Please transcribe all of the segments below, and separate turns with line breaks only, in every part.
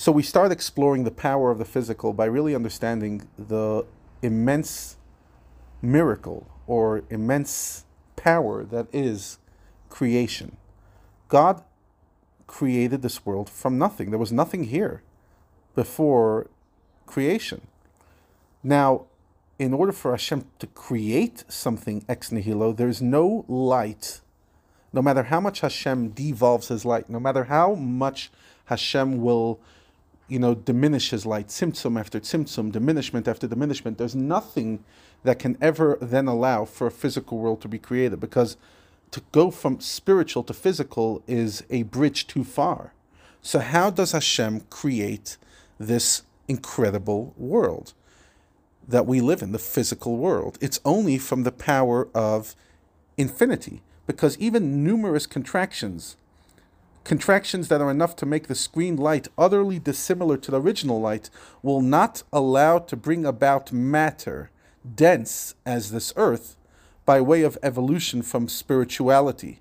So we start exploring the power of the physical by really understanding the immense miracle or immense power that is creation. God created this world from nothing. There was nothing here before creation. Now, in order for Hashem to create something ex nihilo, there's no light, no matter how much Hashem devolves his light, no matter how much Hashem will, you know, diminish his light, tzimtzum after tzimtzum, diminishment after diminishment, there's nothing that can ever then allow for a physical world to be created because to go from spiritual to physical is a bridge too far. So, how does Hashem create this incredible world that we live in, the physical world? It's only from the power of infinity, because even numerous contractions, contractions that are enough to make the screen light utterly dissimilar to the original light, will not allow to bring about matter dense as this earth by way of evolution from spirituality.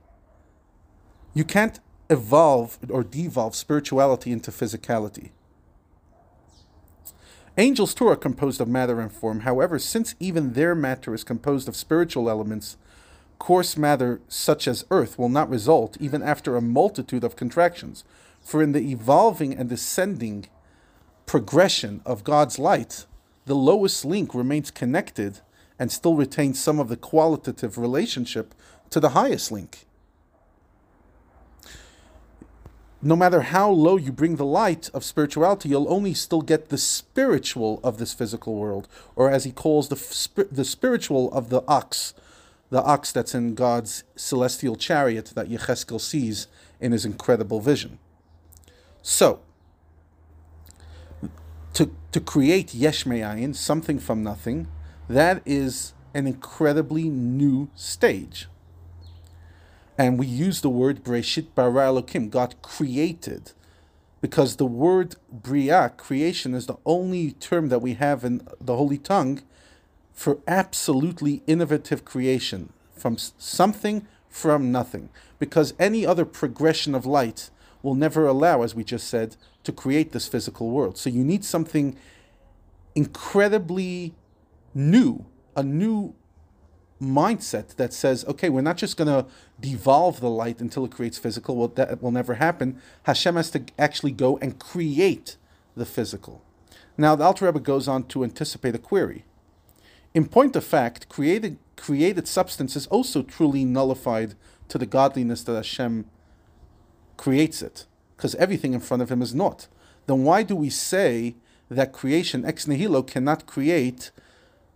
You can't evolve or devolve spirituality into physicality. Angels too are composed of matter and form. However, since even their matter is composed of spiritual elements, coarse matter such as earth will not result even after a multitude of contractions. For in the evolving and descending progression of God's light, the lowest link remains connected and still retains some of the qualitative relationship to the highest link. No matter how low you bring the light of spirituality, you'll only still get the spiritual of this physical world, or as he calls the, the spiritual of the ox, the ox that's in God's celestial chariot that Yecheskel sees in his incredible vision. So, to, to create yesh me'ayin, something from nothing, that is an incredibly new stage. And we use the word Breshit bara Elokim, God created, because the word Bria, creation, is the only term that we have in the Holy Tongue for absolutely innovative creation, from something from nothing. Because any other progression of light will never allow, as we just said, to create this physical world. So you need something incredibly new, a new mindset that says, okay, we're not just going to devolve the light until it creates physical. Well, that will never happen. Hashem has to actually go and create the physical. Now, the Alter Rebbe goes on to anticipate a query. In point of fact, created, created substance is also truly nullified to the godliness that Hashem creates it, because everything in front of him is not. Then why do we say that creation ex nihilo cannot create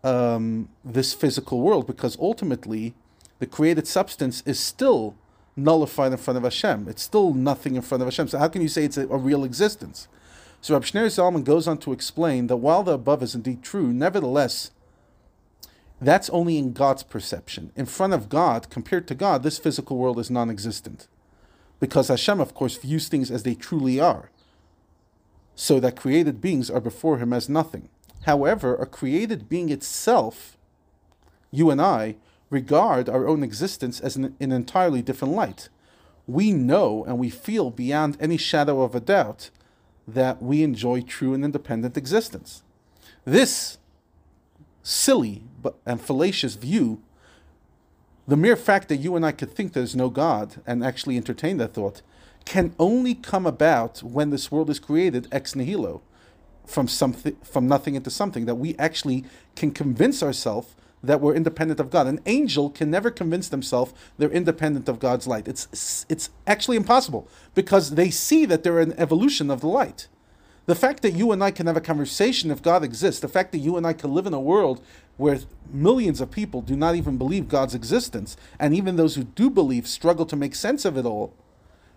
um, this physical world because ultimately the created substance is still nullified in front of Hashem. It's still nothing in front of Hashem. So how can you say it's a, a real existence? So Rab Shneur Zalman goes on to explain that while the above is indeed true, nevertheless, that's only in God's perception. In front of God, compared to God, this physical world is non-existent. Because Hashem, of course, views things as they truly are. So that created beings are before him as nothing. However, a created being itself, you and I, regard our own existence as an, an entirely different light. We know and we feel beyond any shadow of a doubt that we enjoy true and independent existence. This silly but, and fallacious view, the mere fact that you and I could think there's no God and actually entertain that thought, can only come about when this world is created ex nihilo from something from nothing into something that we actually can convince ourselves that we're independent of God. An angel can never convince themselves they're independent of God's light. It's it's actually impossible because they see that they're an evolution of the light. The fact that you and I can have a conversation if God exists, the fact that you and I can live in a world where millions of people do not even believe God's existence, and even those who do believe struggle to make sense of it all,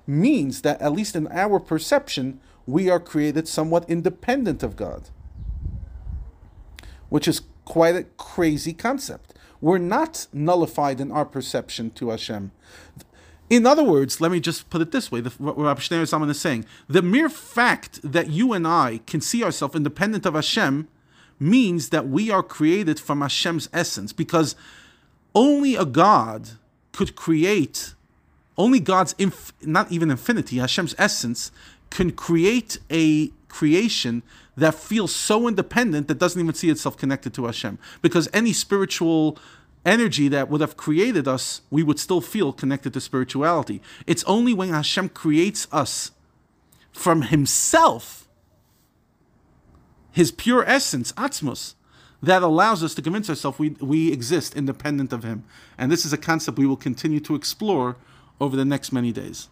means that at least in our perception, we are created somewhat independent of God, which is quite a crazy concept. We're not nullified in our perception to Hashem. In other words, let me just put it this way: the, what Rabbi Shneur Zalman is saying, the mere fact that you and I can see ourselves independent of Hashem means that we are created from Hashem's essence, because only a God could create, only God's inf- not even infinity, Hashem's essence can create a creation that feels so independent that doesn't even see itself connected to Hashem. Because any spiritual energy that would have created us, we would still feel connected to spirituality. It's only when Hashem creates us from Himself, His pure essence, Atzmus, that allows us to convince ourselves we, we exist independent of Him. And this is a concept we will continue to explore over the next many days.